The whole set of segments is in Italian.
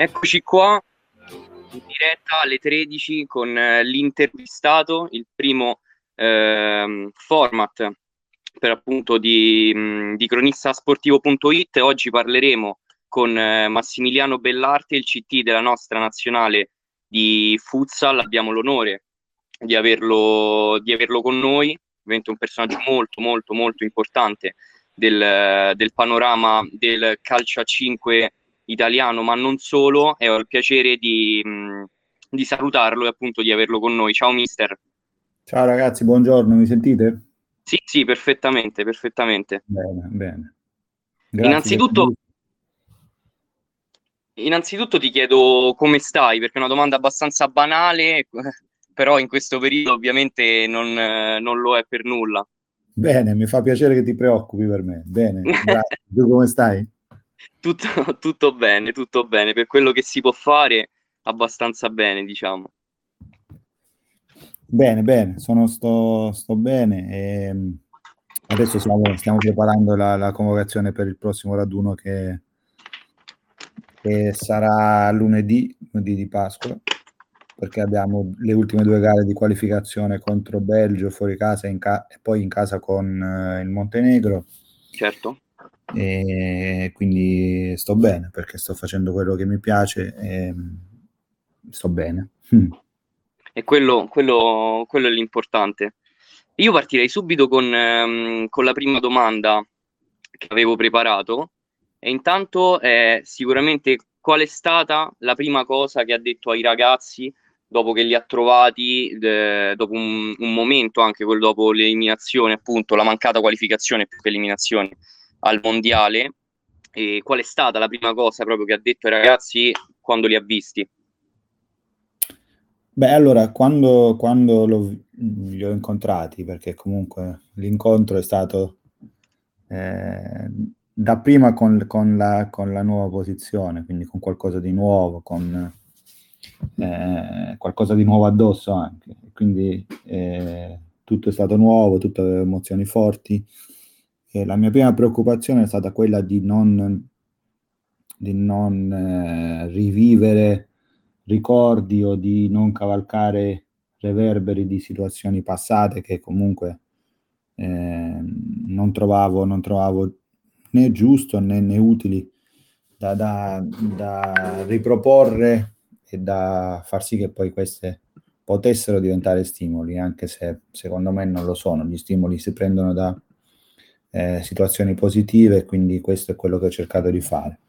Eccoci qua in diretta alle 13 con eh, l'intervistato, il primo eh, format per appunto di, mh, di cronistasportivo.it. Oggi parleremo con eh, Massimiliano Bellarti, il CT della nostra nazionale di futsal. Abbiamo l'onore di averlo, di averlo con noi, ovviamente un personaggio molto molto molto importante del, del panorama del calcio a 5 italiano, ma non solo, e ho il piacere di, di salutarlo e appunto di averlo con noi. Ciao mister. Ciao ragazzi, buongiorno, mi sentite? Sì, sì, perfettamente, perfettamente. Bene, bene. Grazie innanzitutto, innanzitutto ti chiedo come stai, perché è una domanda abbastanza banale, però in questo periodo ovviamente non, non lo è per nulla. Bene, mi fa piacere che ti preoccupi per me. Bene, grazie. tu come stai? tutto, tutto bene, tutto bene. Per quello che si può fare, abbastanza bene, diciamo. Bene, bene, sono, sto, sto bene. E ehm, adesso stiamo, stiamo preparando la, la, convocazione per il prossimo raduno che, che sarà lunedì, lunedì di Pasqua, perché abbiamo le ultime due gare di qualificazione contro Belgio fuori casa e, ca- e poi in casa con uh, il Montenegro. Certo e quindi sto bene perché sto facendo quello che mi piace e sto bene. Mm. E quello, quello, quello, è l'importante. Io partirei subito con, ehm, con, la prima domanda che avevo preparato e intanto è sicuramente qual è stata la prima cosa che ha detto ai ragazzi dopo che li ha trovati, eh, dopo un, un momento anche quello dopo l'eliminazione, appunto la mancata qualificazione più che eliminazione al mondiale. E qual è stata la prima cosa proprio che ha detto ai ragazzi quando li ha visti? Beh, allora, quando, quando lo, li ho incontrati, perché comunque l'incontro è stato eh, dapprima con, con, la, con, la, nuova posizione, quindi con qualcosa di nuovo, con eh, qualcosa di nuovo addosso anche. Quindi eh, tutto è stato nuovo, tutte emozioni forti. E la mia prima preoccupazione è stata quella di non, di non eh, rivivere ricordi o di non cavalcare reverberi di situazioni passate che comunque eh, non, trovavo, non trovavo né giusto né, né utili da, da, da, riproporre e da far sì che poi queste potessero diventare stimoli, anche se secondo me non lo sono. Gli stimoli si prendono da eh, situazioni positive, quindi questo è quello che ho cercato di fare.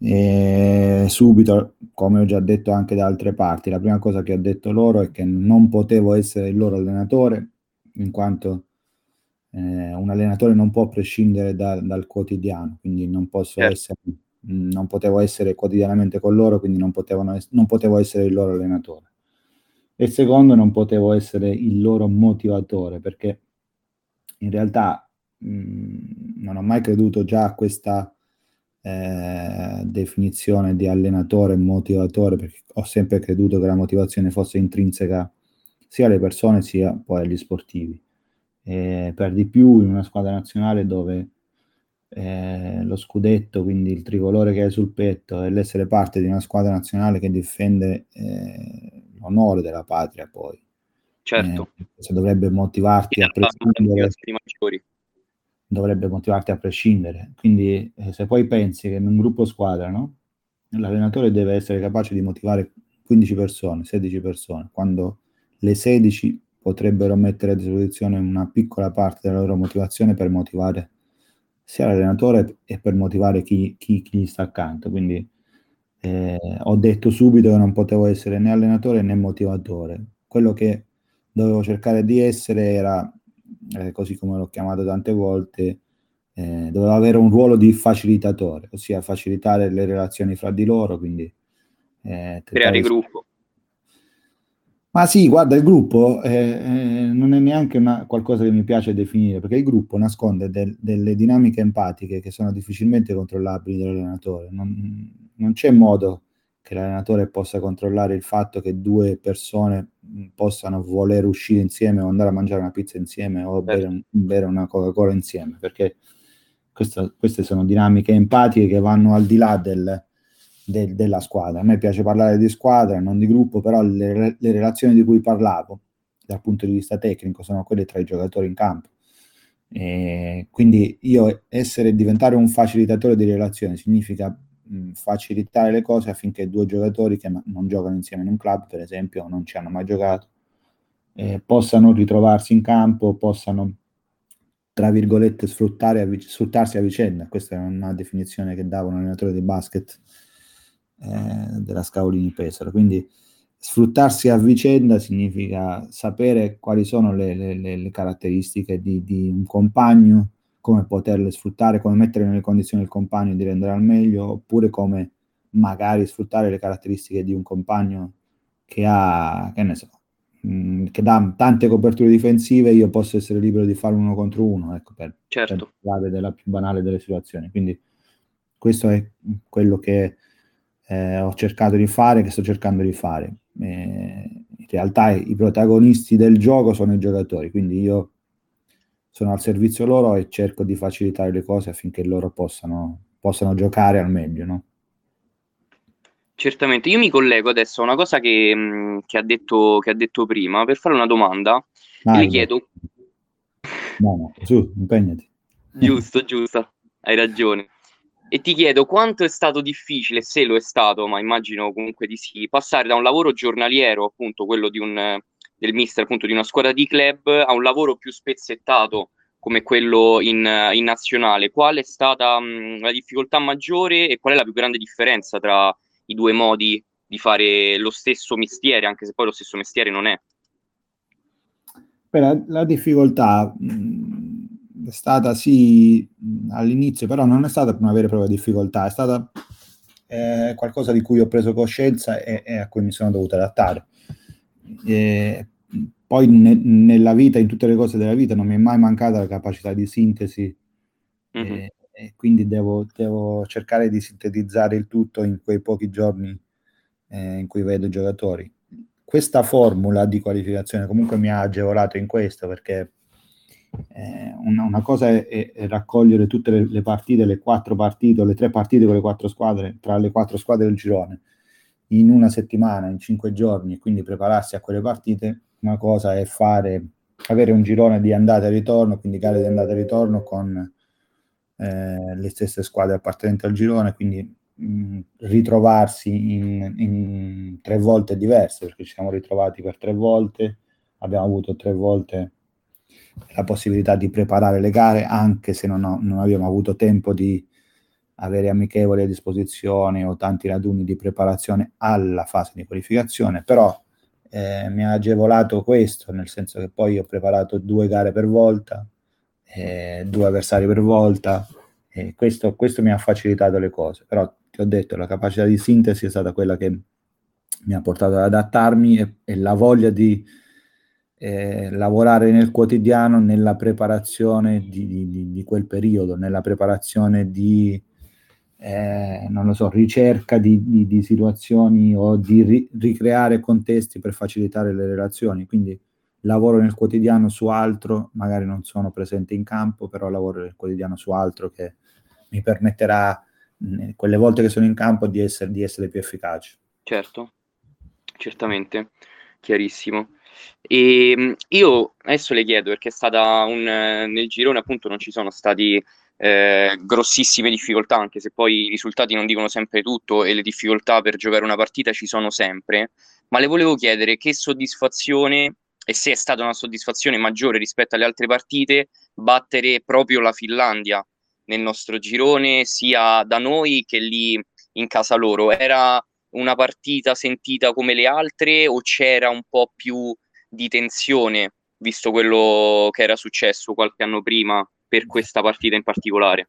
E subito, come ho già detto anche da altre parti, la prima cosa che ho detto loro è che non potevo essere il loro allenatore, in quanto eh, un allenatore non può prescindere da, dal quotidiano, quindi non posso certo. essere, non potevo essere quotidianamente con loro, quindi non, potevano, non potevo essere il loro allenatore. E secondo, non potevo essere il loro motivatore, perché in realtà Mm, non ho mai creduto già a questa eh, definizione di allenatore motivatore, perché ho sempre creduto che la motivazione fosse intrinseca sia alle persone sia poi agli sportivi. E per di più in una squadra nazionale dove eh, lo scudetto, quindi il tricolore che è sul petto, e l'essere parte di una squadra nazionale che difende eh, l'onore della patria poi. Certo. Eh, dovrebbe motivarti a prescindere dovrebbe motivarti a prescindere. Quindi eh, se poi pensi che in un gruppo squadra, no? l'allenatore deve essere capace di motivare 15 persone, 16 persone, quando le 16 potrebbero mettere a disposizione una piccola parte della loro motivazione per motivare sia l'allenatore e per motivare chi, chi, chi gli sta accanto. Quindi eh, ho detto subito che non potevo essere né allenatore né motivatore. Quello che dovevo cercare di essere era eh, così come l'ho chiamato tante volte, eh, doveva avere un ruolo di facilitatore, ossia facilitare le relazioni fra di loro, quindi... Eh, Creare gruppo. Ma sì, guarda, il gruppo eh, eh, non è neanche una, qualcosa che mi piace definire, perché il gruppo nasconde del, delle dinamiche empatiche che sono difficilmente controllabili dall'allenatore. Non, non c'è modo che l'allenatore possa controllare il fatto che due persone possano voler uscire insieme o andare a mangiare una pizza insieme o bere, certo. bere una Coca-Cola insieme, perché questa, queste sono dinamiche empatiche che vanno al di là del, del, della squadra. A me piace parlare di squadra, non di gruppo, però le, le relazioni di cui parlavo dal punto di vista tecnico sono quelle tra i giocatori in campo. E quindi io essere diventare un facilitatore di relazioni significa facilitare le cose affinché due giocatori che non giocano insieme in un club, per esempio, o non ci hanno mai giocato, eh, possano ritrovarsi in campo, possano, tra virgolette, sfruttare, sfruttarsi a vicenda. Questa è una definizione che dava un allenatore di basket eh, della Scaolini Pesaro. Quindi sfruttarsi a vicenda significa sapere quali sono le, le, le caratteristiche di, di un compagno, come poterle sfruttare, come mettere nelle condizioni il compagno di rendere al meglio, oppure come magari sfruttare le caratteristiche di un compagno che ha, che ne so, mh, mm, che dà tante coperture difensive, io posso essere libero di fare uno contro uno, ecco, per, certo. per parlare della più banale delle situazioni. Quindi questo è quello che eh, ho cercato di fare, che sto cercando di fare. Eh, in realtà i protagonisti del gioco sono i giocatori, quindi io sono al servizio loro e cerco di facilitare le cose affinché loro possano, possano giocare al meglio. No? Certamente, io mi collego adesso a una cosa che, mm, che, ha, detto, che ha, detto, prima per fare una domanda. Ah, le chiedo. No, no, su, impegnati. Giusto, giusto, hai ragione. E ti chiedo quanto è stato difficile, se lo è stato, ma immagino comunque di sì, passare da un lavoro giornaliero, appunto quello di un, del mister appunto di una squadra di club a un lavoro più spezzettato come quello in, in nazionale. Qual è stata mh, la difficoltà maggiore e qual è la più grande differenza tra i due modi di fare lo stesso mestiere, anche se poi lo stesso mestiere non è? Beh, la, la, difficoltà mh, è stata sì all'inizio, però non è stata una vera e propria difficoltà, è stata eh, qualcosa di cui ho preso coscienza e, e a cui mi sono dovuto adattare eh, poi ne, nella vita, in tutte le cose della vita, non mi è mai mancata la capacità di sintesi mm-hmm. e, e, quindi devo, devo, cercare di sintetizzare il tutto in quei pochi giorni eh, in cui vedo i giocatori. Questa formula di qualificazione comunque mi ha agevolato in questo perché eh, una, una, cosa è, è, è, raccogliere tutte le, le partite, le quattro partite le tre partite con le quattro squadre, tra le quattro squadre del girone in una settimana, in cinque giorni, e quindi prepararsi a quelle partite, una cosa è fare, avere un girone di andata e ritorno, quindi gare di andata e ritorno con eh, le stesse squadre appartenenti al girone, quindi mh, ritrovarsi in, in, tre volte diverse, perché ci siamo ritrovati per tre volte, abbiamo avuto tre volte la possibilità di preparare le gare, anche se non, ho, non abbiamo avuto tempo di avere amichevoli a disposizione o tanti raduni di preparazione alla fase di qualificazione, però eh, mi ha agevolato questo, nel senso che poi ho preparato due gare per volta, eh, due avversari per volta, e questo, questo mi ha facilitato le cose, però ti ho detto, la capacità di sintesi è stata quella che mi ha portato ad adattarmi e, e la voglia di eh, lavorare nel quotidiano nella preparazione di, di, di, quel periodo, nella preparazione di eh, non lo so, ricerca di, di, situazioni o di ri- ricreare contesti per facilitare le relazioni. Quindi lavoro nel quotidiano su altro, magari non sono presente in campo, però lavoro nel quotidiano su altro che mi permetterà, mh, quelle volte che sono in campo, di essere, di essere più efficace. Certo, certamente, chiarissimo. E io adesso le chiedo perché è stata un nel girone appunto non ci sono stati eh, grossissime difficoltà, anche se poi i risultati non dicono sempre tutto e le difficoltà per giocare una partita ci sono sempre, ma le volevo chiedere che soddisfazione e se è stata una soddisfazione maggiore rispetto alle altre partite battere proprio la Finlandia nel nostro girone, sia da noi che lì in casa loro. Era una partita sentita come le altre o c'era un po' più di tensione, visto quello che era successo qualche anno prima per questa partita in particolare?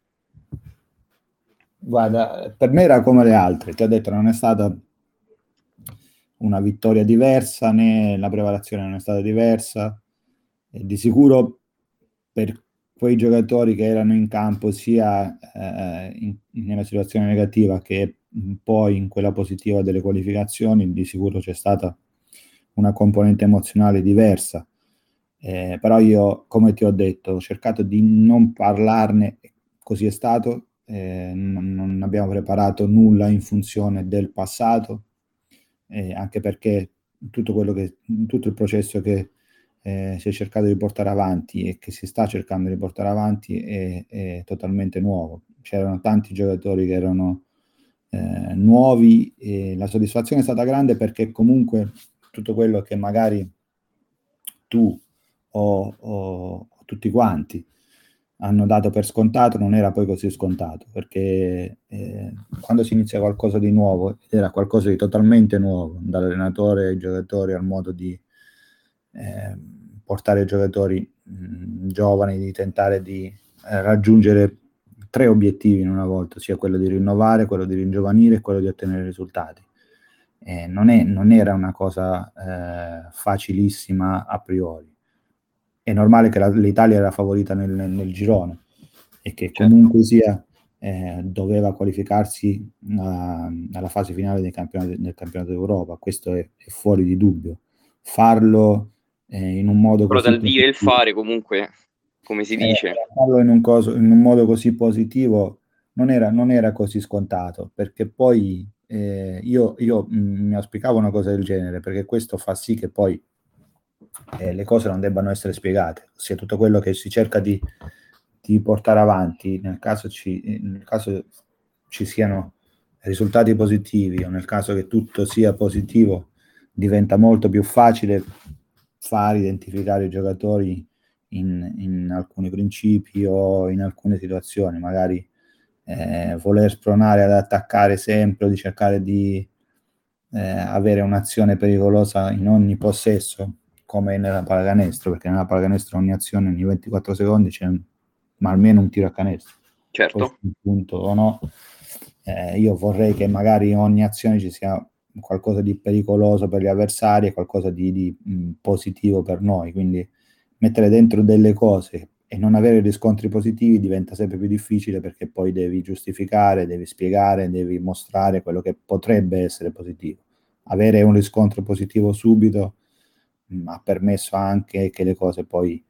Guarda, per me era come le altre, ti ho detto, non è stata una vittoria diversa né la preparazione non è stata diversa. E di sicuro per quei giocatori che erano in campo sia eh, in, nella situazione negativa che poi in quella positiva delle qualificazioni di sicuro c'è stata una componente emozionale diversa, eh, però io, come ti ho detto, ho cercato di non parlarne, così è stato, eh, non, non, abbiamo preparato nulla in funzione del passato, eh, anche perché tutto, quello che, tutto il processo che eh, si è cercato di portare avanti e che si sta cercando di portare avanti è, è totalmente nuovo. C'erano tanti giocatori che erano eh, nuovi e la soddisfazione è stata grande perché comunque tutto quello che magari tu o, o tutti quanti hanno dato per scontato non era poi così scontato perché eh, quando si inizia qualcosa di nuovo era qualcosa di totalmente nuovo dall'allenatore ai giocatori al modo di eh, portare i giocatori mh, giovani di tentare di eh, raggiungere tre obiettivi in una volta sia quello di rinnovare, quello di ringiovanire e quello di ottenere risultati non, è, non, era una cosa eh, facilissima a priori è normale che la, l'Italia era favorita nel, nel, girone e che certo. comunque sia eh, doveva qualificarsi a, alla fase finale del campionato, del campionato d'Europa, questo è, è, fuori di dubbio. Farlo eh, in un modo Però dal dire e il fare comunque, come si eh, dice. farlo in un, coso, in un, modo così positivo non era, non era così scontato, perché poi eh, io, io mh, mm, mi auspicavo una cosa del genere, perché questo fa sì che poi eh, le cose non debbano essere spiegate, ossia tutto quello che si cerca di, di portare avanti nel caso, ci, nel caso ci siano risultati positivi o nel caso che tutto sia positivo, diventa molto più facile far identificare i giocatori in, in alcuni principi o in alcune situazioni, magari eh, voler spronare ad attaccare sempre o di cercare di eh, avere un'azione pericolosa in ogni possesso come nella pallacanestro, perché nella pallacanestro ogni azione ogni 24 secondi c'è ma almeno un tiro a canestro. Certo. Un punto o no. Eh, io vorrei che magari in ogni azione ci sia qualcosa di pericoloso per gli avversari e qualcosa di, di mh, positivo per noi, quindi mettere dentro delle cose e non avere riscontri positivi diventa sempre più difficile perché poi devi giustificare, devi spiegare, devi mostrare quello che potrebbe essere positivo. Avere un riscontro positivo subito ha permesso anche che le cose poi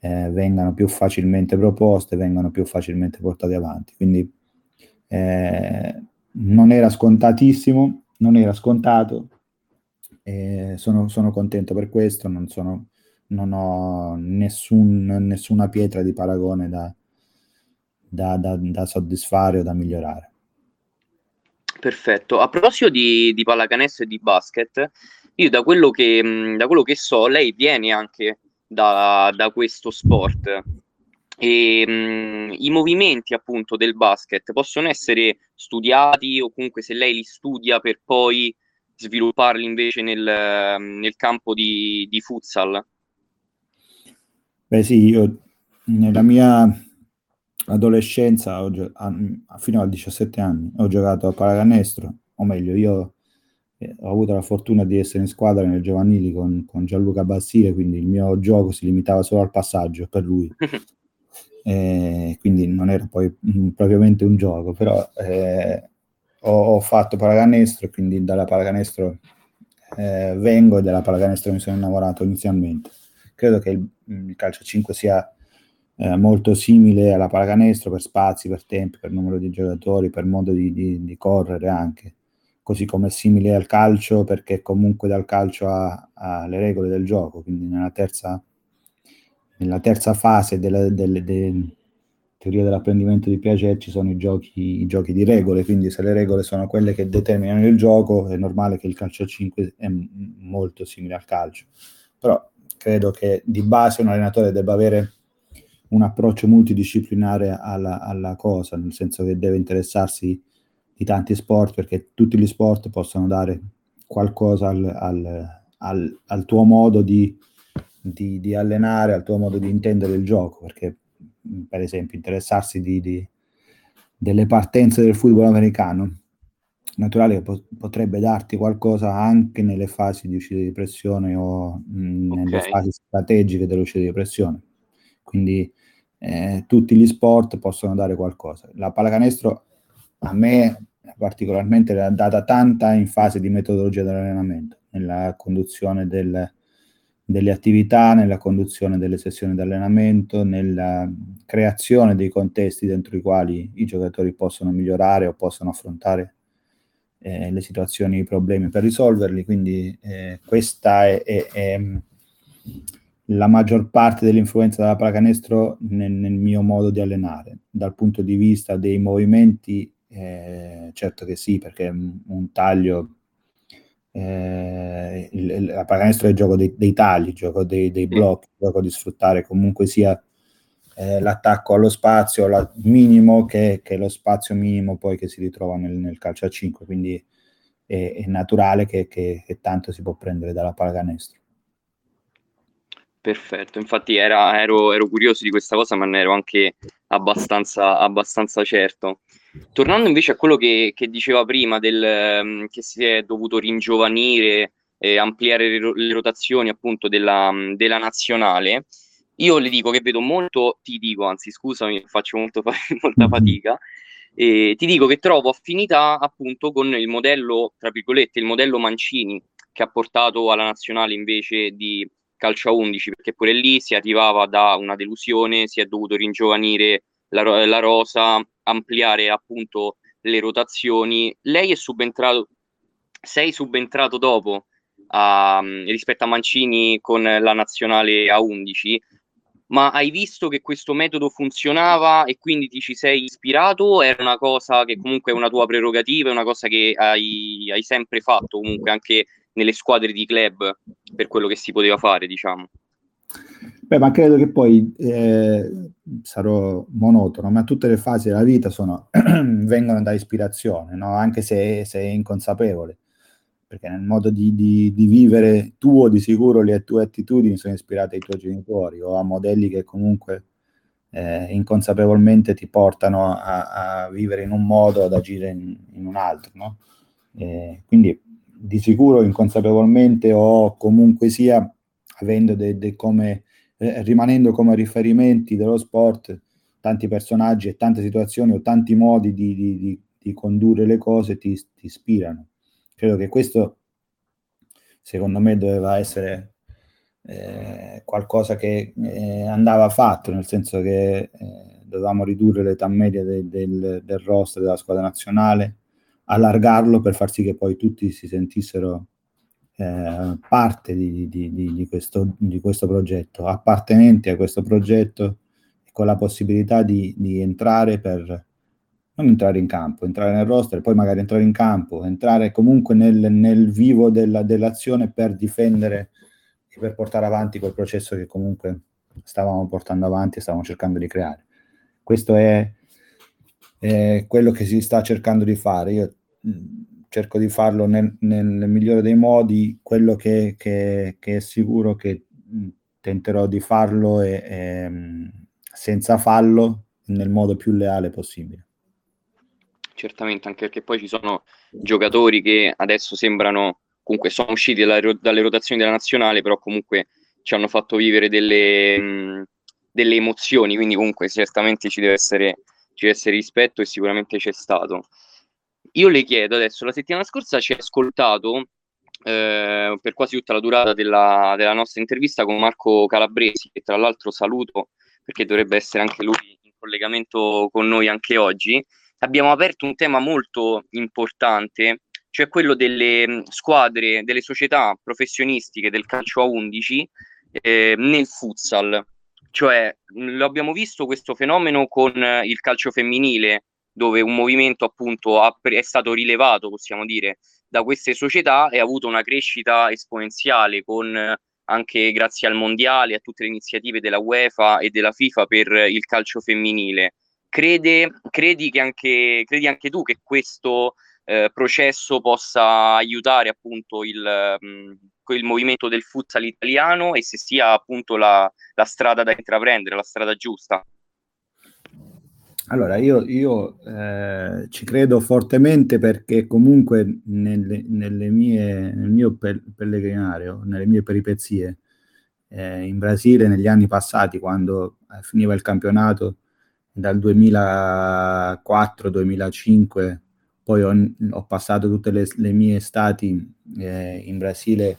eh, vengano più facilmente proposte, vengano più facilmente portate avanti. Quindi eh, non era scontatissimo, non era scontato, eh, sono, sono, contento per questo, non, sono, non ho nessun, nessuna pietra di paragone da, da, da, da soddisfare o da migliorare. Perfetto. A proposito di, di pallacanestro e di basket, io da quello che, da quello che so, lei viene anche da, da questo sport e mh, i movimenti appunto del basket possono essere studiati o comunque se lei li studia per poi svilupparli invece nel, nel campo di, di futsal? Beh sì, io nella mia adolescenza, ho, fino a 17 anni, ho giocato a pallacanestro, o meglio, io ho avuto la fortuna di essere in squadra nel giovanili con, con Gianluca Bassile, quindi il mio gioco si limitava solo al passaggio per lui. eh, quindi non era poi mh, propriamente un gioco, però eh, ho, ho, fatto pallacanestro e quindi dalla pallacanestro eh, vengo e della pallacanestro mi sono innamorato inizialmente. Credo che il, il calcio 5 sia eh, molto simile alla pallacanestro per spazi, per tempi, per numero di giocatori, per modo di, di, di correre anche. Così come è simile al calcio perché comunque dal calcio ha, ha le regole del gioco, quindi nella terza, nella terza fase della, delle, delle teoria dell'apprendimento di Piaget ci sono i giochi, i giochi, di regole, quindi se le regole sono quelle che determinano il gioco è normale che il calcio 5 è molto simile al calcio, però credo che di base un allenatore debba avere un approccio multidisciplinare alla, alla cosa, nel senso che deve interessarsi di tanti sport, perché tutti gli sport possono dare qualcosa al, al, al, al tuo modo di, di, di, allenare, al tuo modo di intendere il gioco, perché per esempio interessarsi di, delle partenze del football americano, naturale che po- potrebbe darti qualcosa anche nelle fasi di uscita di pressione o mh, nelle okay. fasi strategiche dell'uscita di pressione. Quindi eh, tutti gli sport possono dare qualcosa. La pallacanestro a me particolarmente data tanta in fase di metodologia dell'allenamento, nella conduzione del, delle attività, nella conduzione delle sessioni di allenamento, nella creazione dei contesti dentro i quali i giocatori possono migliorare o possono affrontare eh, le situazioni, i problemi per risolverli. Quindi eh, questa è, è, è, la maggior parte dell'influenza della pallacanestro nel, nel, mio modo di allenare. Dal punto di vista dei movimenti, eh, certo che sì, perché un, taglio eh, il, la pallacanestro è il gioco dei, dei tagli, il gioco dei, dei blocchi, il gioco di sfruttare comunque sia eh, l'attacco allo spazio la, minimo che, che, lo spazio minimo poi che si ritrova nel, nel calcio a 5, quindi è, è naturale che, che, che, tanto si può prendere dalla pallacanestro. Perfetto, infatti era, ero, ero, curioso di questa cosa, ma ne ero anche abbastanza, abbastanza certo. Tornando invece a quello che, che diceva prima, del, um, che si è dovuto ringiovanire e ampliare le, rotazioni appunto della, della, nazionale, io le dico che vedo molto, ti dico, anzi scusami, faccio molto, molta mm-hmm. fatica, e ti dico che trovo affinità appunto con il modello, tra virgolette, il modello Mancini, che ha portato alla nazionale invece di calcio a 11, perché pure lì si arrivava da una delusione, si è dovuto ringiovanire la, la rosa, ampliare appunto le rotazioni. Lei è subentrato, sei subentrato dopo a, rispetto a Mancini con la nazionale A11, ma hai visto che questo metodo funzionava e quindi ti ci sei ispirato era una cosa che comunque è una tua prerogativa, è una cosa che hai, hai sempre fatto comunque anche nelle squadre di club per quello che si poteva fare, diciamo? Beh, ma credo che poi eh, sarò monotono, ma tutte le fasi della vita sono, vengono da ispirazione, no? anche se sei inconsapevole, perché nel modo di, di, di, vivere tuo di sicuro le tue attitudini sono ispirate ai tuoi genitori o a modelli che comunque eh, inconsapevolmente ti portano a, a, vivere in un modo, ad agire in, in un altro. No? Eh, quindi di sicuro inconsapevolmente o comunque sia avendo de, de come eh, rimanendo come riferimenti dello sport tanti personaggi e tante situazioni o tanti modi di, di, condurre le cose ti, ti, ispirano. Credo che questo, secondo me, doveva essere eh, qualcosa che eh, andava fatto, nel senso che eh, dovevamo ridurre l'età media de, del, del roster della squadra nazionale, allargarlo per far sì che poi tutti si sentissero eh, parte di, di, di, questo, di questo progetto, appartenenti a questo progetto con la possibilità di, entrare per non entrare in campo, entrare nel roster, poi magari entrare in campo, entrare comunque nel, nel vivo della, dell'azione per difendere e per portare avanti quel processo che comunque stavamo portando avanti e stavamo cercando di creare. Questo è, è quello che si sta cercando di fare. Io cerco di farlo nel, nel, migliore dei modi, quello che, che, che, è sicuro che tenterò di farlo e, e, senza fallo nel modo più leale possibile. Certamente, anche perché poi ci sono giocatori che adesso sembrano, comunque sono usciti dalle, dalle rotazioni della nazionale, però comunque ci hanno fatto vivere delle, mh, delle emozioni, quindi comunque certamente ci deve essere, ci deve essere rispetto e sicuramente c'è stato. Io le chiedo adesso, la settimana scorsa ci ha ascoltato eh, per quasi tutta la durata della, della, nostra intervista con Marco Calabresi, che tra l'altro saluto perché dovrebbe essere anche lui in collegamento con noi anche oggi. Abbiamo aperto un tema molto importante, cioè quello delle squadre, delle società professionistiche del calcio a 11 eh, nel futsal. Cioè, lo abbiamo visto questo fenomeno con il calcio femminile dove un movimento appunto è stato rilevato, possiamo dire, da queste società e ha avuto una crescita esponenziale con anche grazie al mondiale, a tutte le iniziative della UEFA e della FIFA per il calcio femminile. Crede, credi, che anche, credi anche tu che questo eh, processo possa aiutare appunto il, mh, mm, il, movimento del futsal italiano e se sia appunto la, la strada da intraprendere, la strada giusta? Allora, io, io eh, ci credo fortemente perché comunque nelle, nelle mie, nel mio pellegrinario, nelle mie peripezie eh, in Brasile negli anni passati, quando eh, finiva il campionato, dal 2004-2005, poi ho, ho passato tutte le, le mie estati eh, in Brasile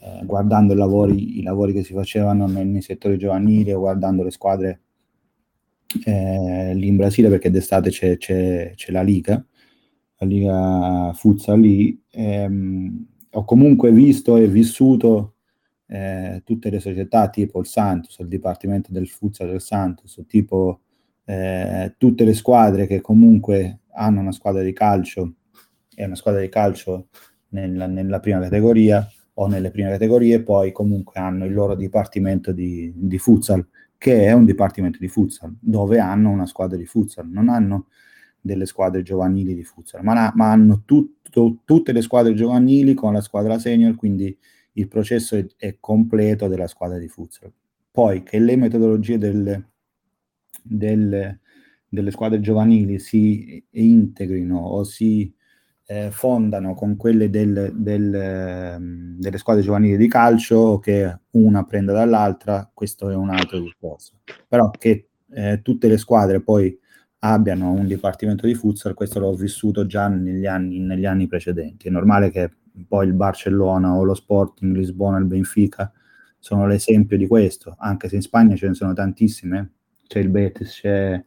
eh, guardando i lavori, i lavori, che si facevano nei, nei settori giovanili, guardando le squadre eh, lì in Brasile, perché d'estate c'è, c'è, c'è la Liga, la Liga Futsal lì. Ehm, ho comunque visto e vissuto eh, tutte le società tipo il Santos, il Dipartimento del Futsal del Santos, tipo eh, tutte le squadre che comunque hanno una squadra di calcio e una squadra di calcio nella, nella prima categoria o nelle prime categorie, poi comunque hanno il loro dipartimento di, di futsal, che è un dipartimento di futsal, dove hanno una squadra di futsal, non hanno delle squadre giovanili di futsal, ma, ma hanno tutto, tutte le squadre giovanili con la squadra senior, quindi il processo è, è completo della squadra di futsal. Poi che le metodologie delle, delle, delle squadre giovanili si integrino o si eh, fondano con quelle del, del, ehm, delle squadre giovanili di calcio che una prenda dall'altra, questo è un altro discorso. Però che eh, tutte le squadre poi abbiano un dipartimento di futsal, questo l'ho vissuto già negli anni, negli anni precedenti. È normale che poi il Barcellona o lo Sporting, Lisbona, il Benfica sono l'esempio di questo, anche se in Spagna ce ne sono tantissime, c'è il Betis, c'è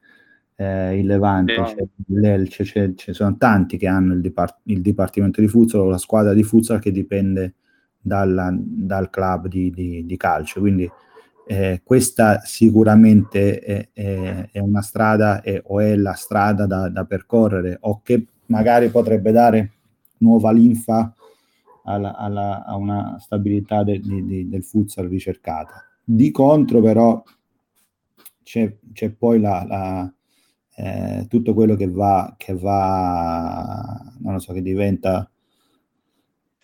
eh, il Levante, no. c'è l'Elce, c'è, ci sono tanti che hanno il, dipart- il, Dipartimento di Futsal o la squadra di Futsal che dipende dalla, dal club di, di, di calcio. Quindi eh, questa sicuramente è, è, è una strada è, o è la strada da, da, percorrere o che magari potrebbe dare nuova linfa alla, alla, a una stabilità de, de, del futsal ricercata. Di contro però c'è, c'è poi la, la eh, tutto quello che va, che va, non lo so, che diventa,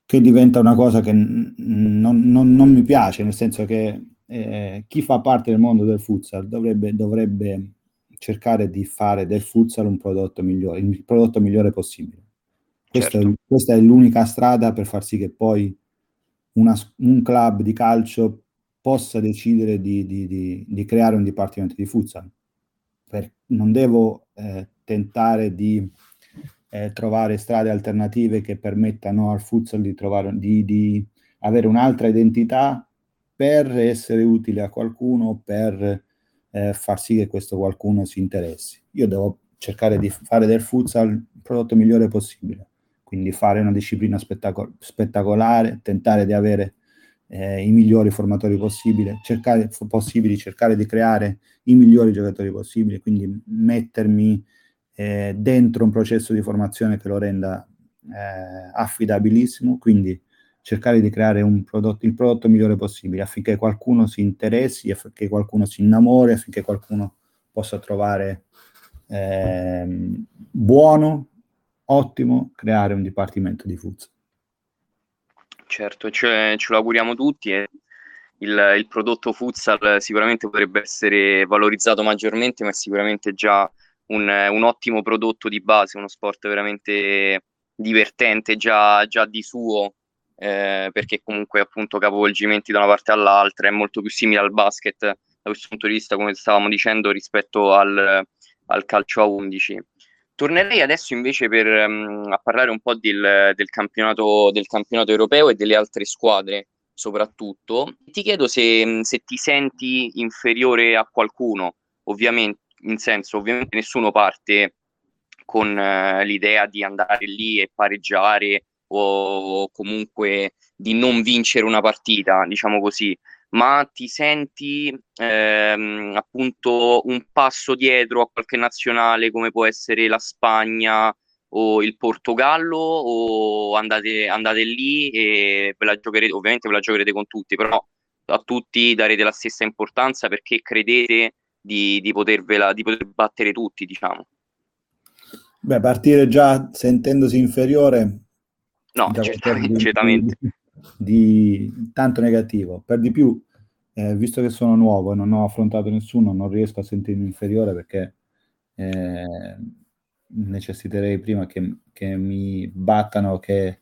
che diventa una cosa che n- non, non, non, mi piace, nel senso che eh, chi fa parte del mondo del futsal dovrebbe, dovrebbe cercare di fare del futsal un prodotto migliore, il prodotto migliore possibile. Questa, certo. è, questa è l'unica strada per far sì che poi una, un club di calcio possa decidere di, di, di, di creare un dipartimento di futsal per, non devo eh, tentare di eh, trovare strade alternative che permettano al futsal di, trovare, di, avere un'altra identità per essere utile a qualcuno, per eh, far sì che questo qualcuno si interessi. Io devo cercare di fare del futsal il prodotto migliore possibile, quindi fare una disciplina spettaco- spettacolare, tentare di avere eh, i migliori formatori possibili, cercare, possibili, cercare di creare i migliori giocatori possibili, quindi mettermi eh, dentro un processo di formazione che lo renda eh, affidabilissimo, quindi cercare di creare prodotto, il prodotto migliore possibile affinché qualcuno si interessi, affinché qualcuno si innamori, affinché qualcuno possa trovare ehm, buono, ottimo, creare un dipartimento di futsal. Certo, cioè, ce lo auguriamo tutti e il, il, prodotto futsal sicuramente potrebbe essere valorizzato maggiormente, ma è sicuramente già un, un ottimo prodotto di base, uno sport veramente divertente già, già di suo, eh, perché comunque appunto capovolgimenti da una parte all'altra è molto più simile al basket da questo punto di vista, come stavamo dicendo, rispetto al, al calcio a 11. Tornerei adesso invece per, um, a parlare un po' del, del, campionato, del, campionato, europeo e delle altre squadre soprattutto. Ti chiedo se, se ti senti inferiore a qualcuno, ovviamente, in senso, ovviamente nessuno parte con uh, l'idea di andare lì e pareggiare o comunque di non vincere una partita, diciamo così ma ti senti ehm, appunto un passo dietro a qualche nazionale come può essere la Spagna o il Portogallo o andate, andate lì e ve la giocherete, ovviamente ve la giocherete con tutti, però a tutti darete la stessa importanza perché credete di, di, potervela, di poter battere tutti, diciamo. Beh, partire già sentendosi inferiore No, certamente, certamente di tanto negativo. Per di più, eh, visto che sono nuovo e non ho affrontato nessuno, non riesco a sentirmi inferiore perché eh, necessiterei prima che, che, mi battano che...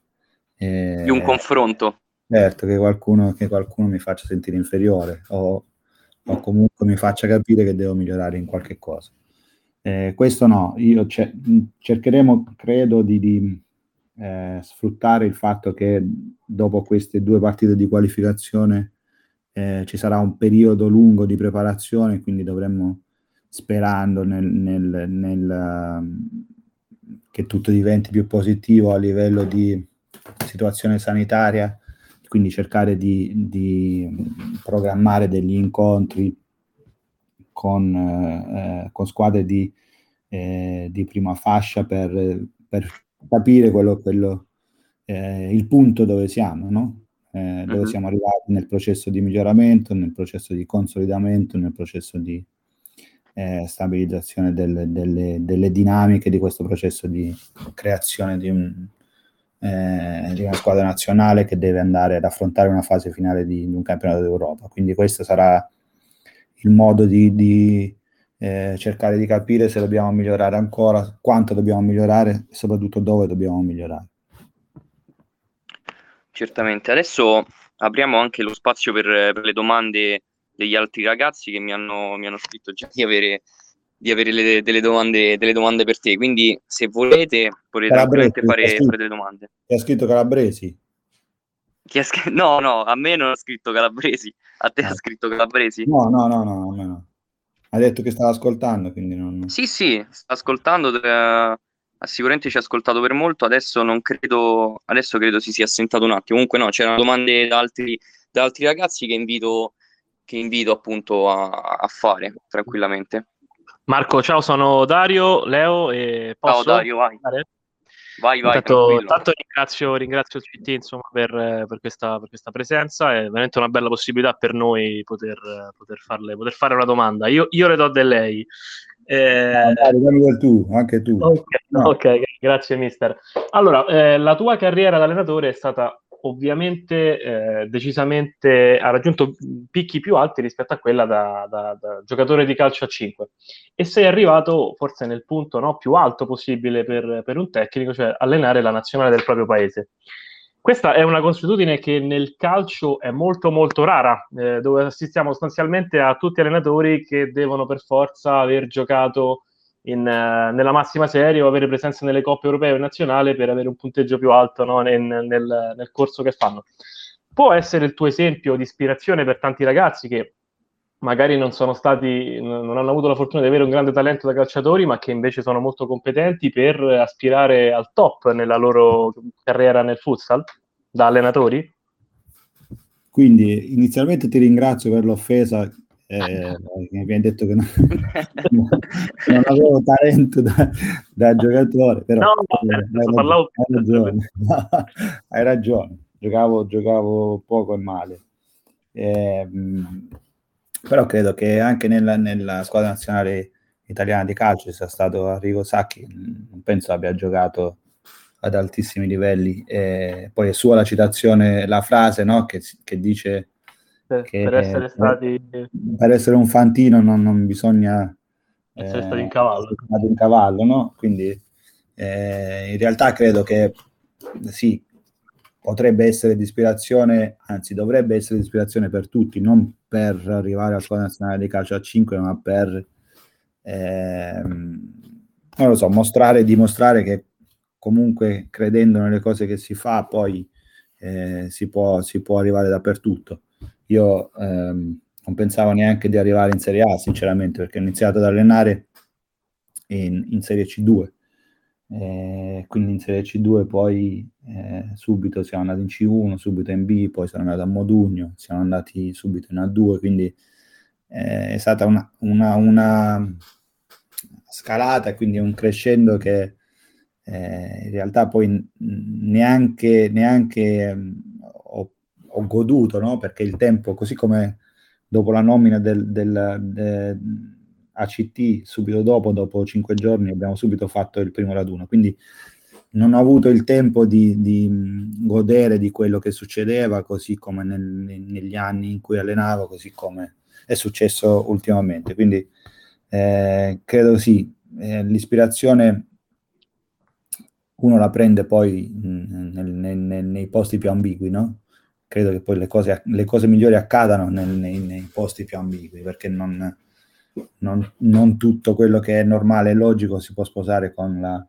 Eh, di un confronto. Certo, che qualcuno, che qualcuno mi faccia sentire inferiore o, o, comunque mi faccia capire che devo migliorare in qualche cosa. Eh, questo no, io ce- cercheremo, credo, di, di eh, sfruttare il fatto che dopo queste due partite di qualificazione eh, ci sarà un periodo lungo di preparazione, quindi dovremmo, sperando nel, nel, nel, um, che tutto diventi più positivo a livello di situazione sanitaria, quindi cercare di, di programmare degli incontri con, eh, con squadre di, eh, di, prima fascia per, per capire quello, quello eh, il punto dove siamo, no? eh, dove uh-huh. siamo arrivati nel processo di miglioramento, nel processo di consolidamento, nel processo di eh, stabilizzazione delle, delle, delle, dinamiche di questo processo di creazione di, un, eh, di, una squadra nazionale che deve andare ad affrontare una fase finale di, di un campionato d'Europa. Quindi questo sarà il modo di, di eh, cercare di capire se dobbiamo migliorare ancora, quanto dobbiamo migliorare e soprattutto dove dobbiamo migliorare. Certamente. Adesso apriamo anche lo spazio per, per le domande degli altri ragazzi che mi hanno, mi hanno scritto già di avere, di avere le, delle, domande, delle, domande, per te. Quindi, se volete, potete tranquillamente fare, fare, delle domande. Chi ha scritto Calabresi? Scritto? No, no, a me non ha scritto Calabresi. A te ha ah. scritto Calabresi? No, no, no, no, a me no. Ha detto che stava ascoltando, quindi non... Sì, sì, sta ascoltando, eh, sicuramente ci ha ascoltato per molto, adesso non credo, adesso credo si sia assentato un attimo. Comunque no, c'erano domande da altri, da altri ragazzi che invito, che invito appunto a, a fare tranquillamente. Marco, ciao, sono Dario, Leo e posso... Ciao Dario, vai. Vai, vai, Intanto, tanto ringrazio, ringrazio il CT insomma, per, per, questa, per, questa, presenza, è veramente una bella possibilità per noi poter, poter, farle, poter fare una domanda. Io, io le do del lei. Eh... No, dai, tu, anche tu. Okay, no. ok, grazie mister. Allora, eh, la tua carriera da allenatore è stata ovviamente eh, decisamente ha raggiunto picchi più alti rispetto a quella da, da, da, giocatore di calcio a 5 e sei arrivato forse nel punto no, più alto possibile per, per, un tecnico, cioè allenare la nazionale del proprio paese. Questa è una consuetudine che nel calcio è molto molto rara, eh, dove assistiamo sostanzialmente a tutti allenatori che devono per forza aver giocato in, uh, nella massima serie o avere presenza nelle coppe europee o nazionali per avere un punteggio più alto no, nel, nel, nel, corso che fanno. Può essere il tuo esempio di ispirazione per tanti ragazzi che magari non sono stati, non hanno avuto la fortuna di avere un grande talento da calciatori, ma che invece sono molto competenti per aspirare al top nella loro carriera nel futsal da allenatori? Quindi inizialmente ti ringrazio per l'offesa eh, mi abbiamo detto che non, non avevo talento da, da giocatore, però no, eh, hai, ragione, hai, ragione. hai ragione, giocavo, giocavo poco e male. Eh, però credo che anche nella, nella, squadra nazionale italiana di calcio sia stato Arrigo Sacchi, non penso abbia giocato ad altissimi livelli. Eh, poi è sua la citazione, la frase no, che, che dice per, per essere stati per essere un fantino non, non bisogna essere eh, stati in cavallo, in cavallo no? quindi eh, in realtà credo che sì potrebbe essere di ispirazione anzi dovrebbe essere di ispirazione per tutti non per arrivare alla squadra nazionale di calcio a 5 ma per ehm, non lo so mostrare dimostrare che comunque credendo nelle cose che si fa poi eh, si, può, si può arrivare dappertutto io ehm, non pensavo neanche di arrivare in Serie A, sinceramente, perché ho iniziato ad allenare in, in Serie C2. Eh, quindi in Serie C2 poi eh, subito siamo andati in C1, subito in B, poi sono andato a Modugno, siamo andati subito in A2, quindi eh, è stata una, una, una, scalata, quindi un crescendo che eh, in realtà poi neanche, neanche ho goduto, no? perché il tempo, così come dopo la nomina del, del, del ACT, subito dopo, dopo cinque giorni, abbiamo subito fatto il primo raduno. Quindi non ho avuto il tempo di, di godere di quello che succedeva, così come nel, negli anni in cui allenavo, così come è successo ultimamente. Quindi eh, credo sì, eh, l'ispirazione uno la prende poi nel, nel, nei posti più ambigui, no? Credo che poi le cose, le cose migliori accadano nel, nei, nei, posti più ambigui, perché non, non, non, tutto quello che è normale e logico si può sposare con la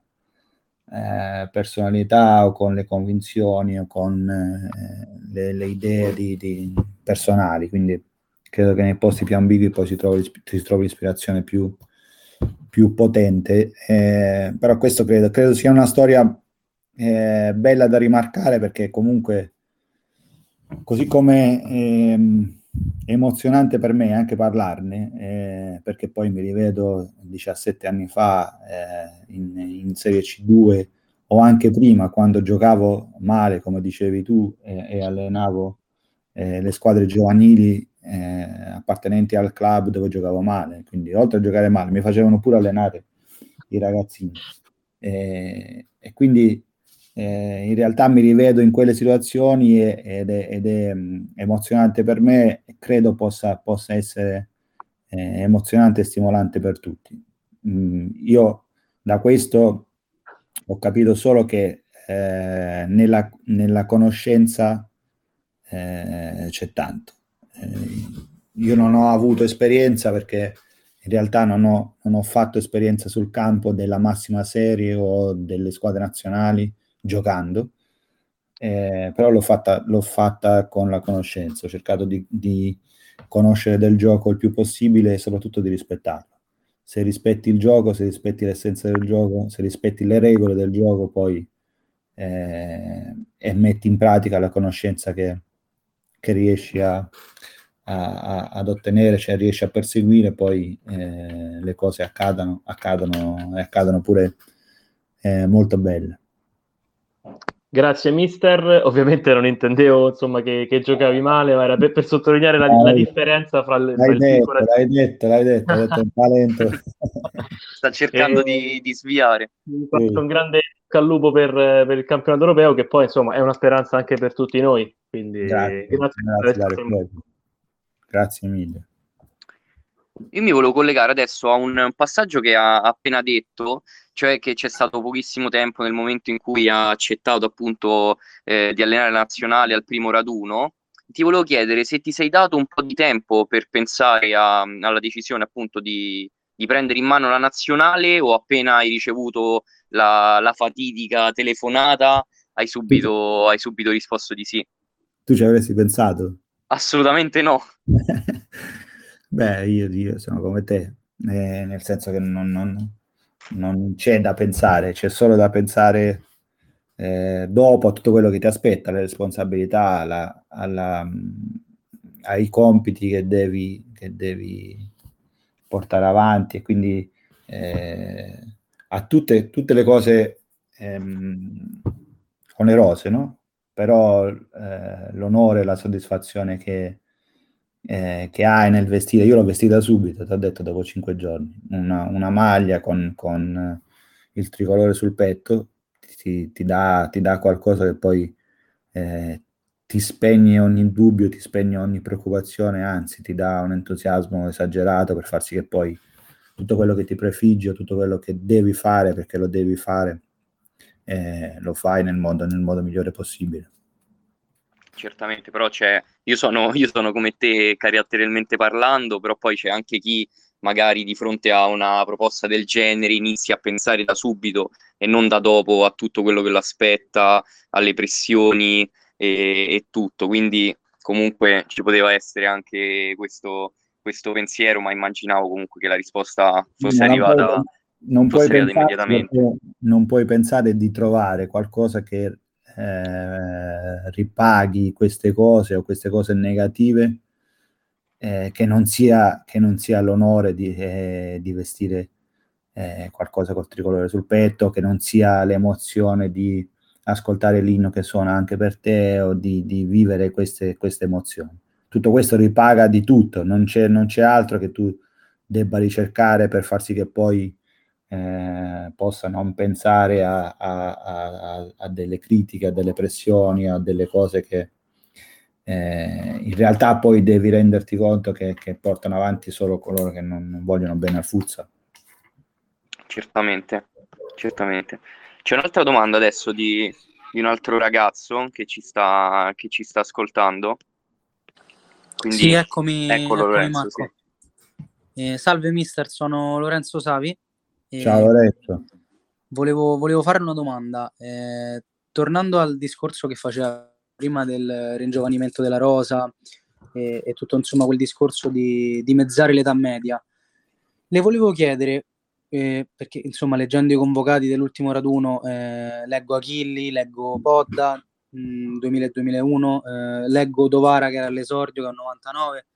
eh, personalità o con le convinzioni o con eh, le, le, idee di, di personali, quindi credo che nei posti più ambigui poi si trovi, si trovi l'ispirazione più, più potente, eh, però questo credo, credo, sia una storia eh, bella da rimarcare perché comunque così come ehm, emozionante per me anche parlarne, eh, perché poi mi rivedo 17 anni fa eh, in, in, Serie C2 o anche prima quando giocavo male, come dicevi tu, eh, e allenavo eh, le squadre giovanili eh, appartenenti al club dove giocavo male, quindi oltre a giocare male mi facevano pure allenare i ragazzini. Eh, e quindi eh, in realtà mi rivedo in quelle situazioni e, ed, è, ed è um, emozionante per me e credo possa, possa essere eh, emozionante e stimolante per tutti. Mm, io da questo ho capito solo che eh, nella, nella, conoscenza eh, c'è tanto. Eh, io non ho avuto esperienza perché in realtà non ho, non ho fatto esperienza sul campo della massima serie o delle squadre nazionali giocando, eh, però l'ho fatta, l'ho fatta, con la conoscenza, ho cercato di, di, conoscere del gioco il più possibile e soprattutto di rispettarlo. Se rispetti il gioco, se rispetti l'essenza del gioco, se rispetti le regole del gioco, poi eh, e metti in pratica la conoscenza che, che riesci a, a, ad ottenere, cioè riesci a perseguire, poi eh, le cose accadono, accadono e accadono pure eh, molto belle. Grazie mister, ovviamente non intendevo insomma, che, che giocavi male, ma era per, per sottolineare la, la, differenza fra le... L'hai, detto, l'hai detto, l'hai detto, l'hai detto, un talento. Sta cercando e, di, di, sviare. Un grande callupo per, per, il campionato europeo che poi insomma è una speranza anche per tutti noi. Quindi grazie, grazie, grazie, grazie mille. Io mi volevo collegare adesso a un passaggio che ha appena detto, cioè che c'è stato pochissimo tempo nel momento in cui ha accettato appunto eh, di allenare la nazionale al primo raduno. Ti volevo chiedere se ti sei dato un po' di tempo per pensare a, alla decisione appunto di, di, prendere in mano la nazionale o appena hai ricevuto la, la fatidica telefonata hai subito, hai subito risposto di sì. Tu ci avresti pensato? Assolutamente no. Beh, io, io, sono come te, eh, nel senso che non, non, non, c'è da pensare, c'è solo da pensare eh, dopo a tutto quello che ti aspetta, alle responsabilità, alla, alla, ai compiti che devi, che devi, portare avanti e quindi eh, a tutte, tutte, le cose ehm, onerose, no? Però eh, l'onore, la soddisfazione che eh, che hai nel vestire, io l'ho vestita subito, ti ho detto dopo cinque giorni, una, una maglia con, con, il tricolore sul petto ti, ti, dà, ti dà, qualcosa che poi eh, ti spegne ogni dubbio, ti spegne ogni preoccupazione, anzi ti dà un entusiasmo esagerato per far sì che poi tutto quello che ti prefiggi o tutto quello che devi fare perché lo devi fare, eh, lo fai nel modo, nel modo migliore possibile certamente, però c'è, io sono, io sono come te caratterialmente parlando, però poi c'è anche chi magari di fronte a una proposta del genere inizia a pensare da subito e non da dopo a tutto quello che lo aspetta, alle pressioni e, e tutto. Quindi comunque ci poteva essere anche questo, questo, pensiero, ma immaginavo comunque che la risposta fosse non arrivata, puoi, non, fosse puoi arrivata immediatamente. Non puoi pensare di trovare qualcosa che eh, ripaghi queste cose o queste cose negative, eh, che, non sia, che non sia l'onore di, eh, di vestire eh, qualcosa col tricolore sul petto, che non sia l'emozione di ascoltare l'inno che suona anche per te o di, di vivere queste, queste, emozioni. Tutto questo ripaga di tutto, non c'è, non c'è altro che tu debba ricercare per far sì che poi eh, possa non pensare a, a, a, a, delle critiche, a delle pressioni, a delle cose che eh, in realtà poi devi renderti conto che, che portano avanti solo coloro che non, non vogliono bene al futsal. Certamente, certamente. C'è un'altra domanda adesso di, di un altro ragazzo che ci sta, che ci sta ascoltando. Quindi, sì, eccomi, eccolo eccomi Lorenzo, sì. Eh, salve mister, sono Lorenzo Savi. Eh, Ciao Lorenzo. Volevo, volevo, fare una domanda. Eh, tornando al discorso che faceva prima del ringiovanimento della rosa e, e tutto insomma quel discorso di dimezzare l'età media, le volevo chiedere, eh, perché insomma leggendo i convocati dell'ultimo raduno, eh, leggo Achilli, leggo Podda, 2000-2001, eh, leggo Dovara che era all'esordio che ha 99.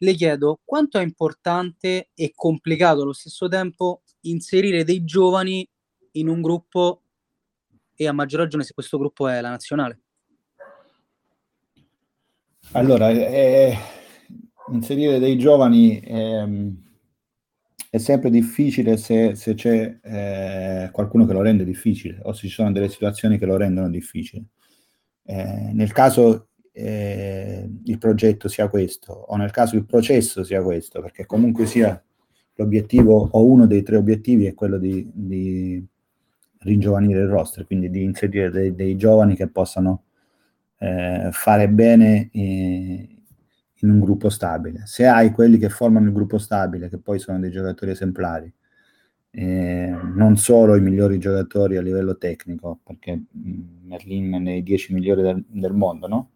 Le chiedo quanto è importante e complicato allo stesso tempo inserire dei giovani in un gruppo e a maggior ragione se questo gruppo è la nazionale. Allora, eh, inserire dei giovani eh, è sempre difficile se, se c'è eh, qualcuno che lo rende difficile o se ci sono delle situazioni che lo rendono difficile. Eh, nel caso eh, il progetto sia questo o nel caso il processo sia questo, perché comunque sia l'obiettivo o uno dei tre obiettivi è quello di, di ringiovanire il roster, quindi di inserire dei, dei giovani che possano eh, fare bene in, in un gruppo stabile. Se hai quelli che formano il gruppo stabile, che poi sono dei giocatori esemplari, eh, non solo i migliori giocatori a livello tecnico, perché mm, Merlin è nei 10 migliori del, del mondo, no?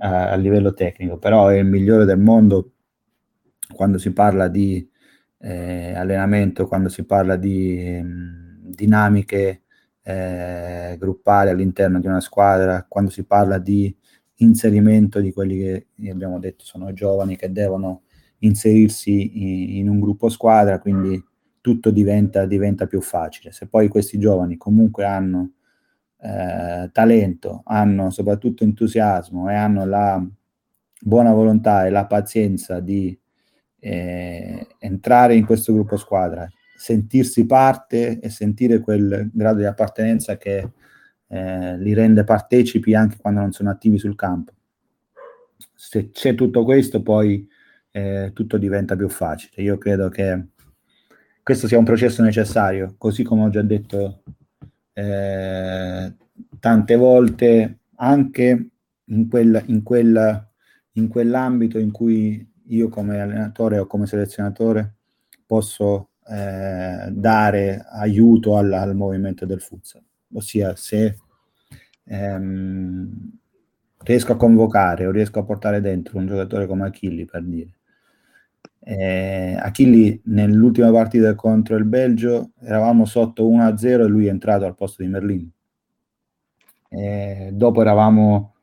A livello tecnico, però è il migliore del mondo quando si parla di eh, allenamento, quando si parla di mh, mm, dinamiche eh, gruppali all'interno di una squadra, quando si parla di inserimento di quelli che abbiamo detto sono giovani che devono inserirsi in, in un gruppo squadra, quindi tutto diventa, diventa più facile. Se poi questi giovani comunque hanno eh, talento, hanno soprattutto entusiasmo e hanno la buona volontà e la pazienza di eh, entrare in questo gruppo squadra, sentirsi parte e sentire quel grado di appartenenza che eh, li rende partecipi anche quando non sono attivi sul campo. Se c'è tutto questo, poi eh, tutto diventa più facile. Io credo che questo sia un processo necessario, così come ho già detto eh, tante volte, anche in, quel, in, quel, in quell'ambito in cui io come allenatore o come selezionatore posso eh, dare aiuto al, al, movimento del futsal, ossia se ehm, riesco a convocare o riesco a portare dentro un giocatore come Achilli per dire eh, Achilli nell'ultima partita contro il Belgio eravamo sotto 1-0 e lui è entrato al posto di Merlin. Eh, dopo eravamo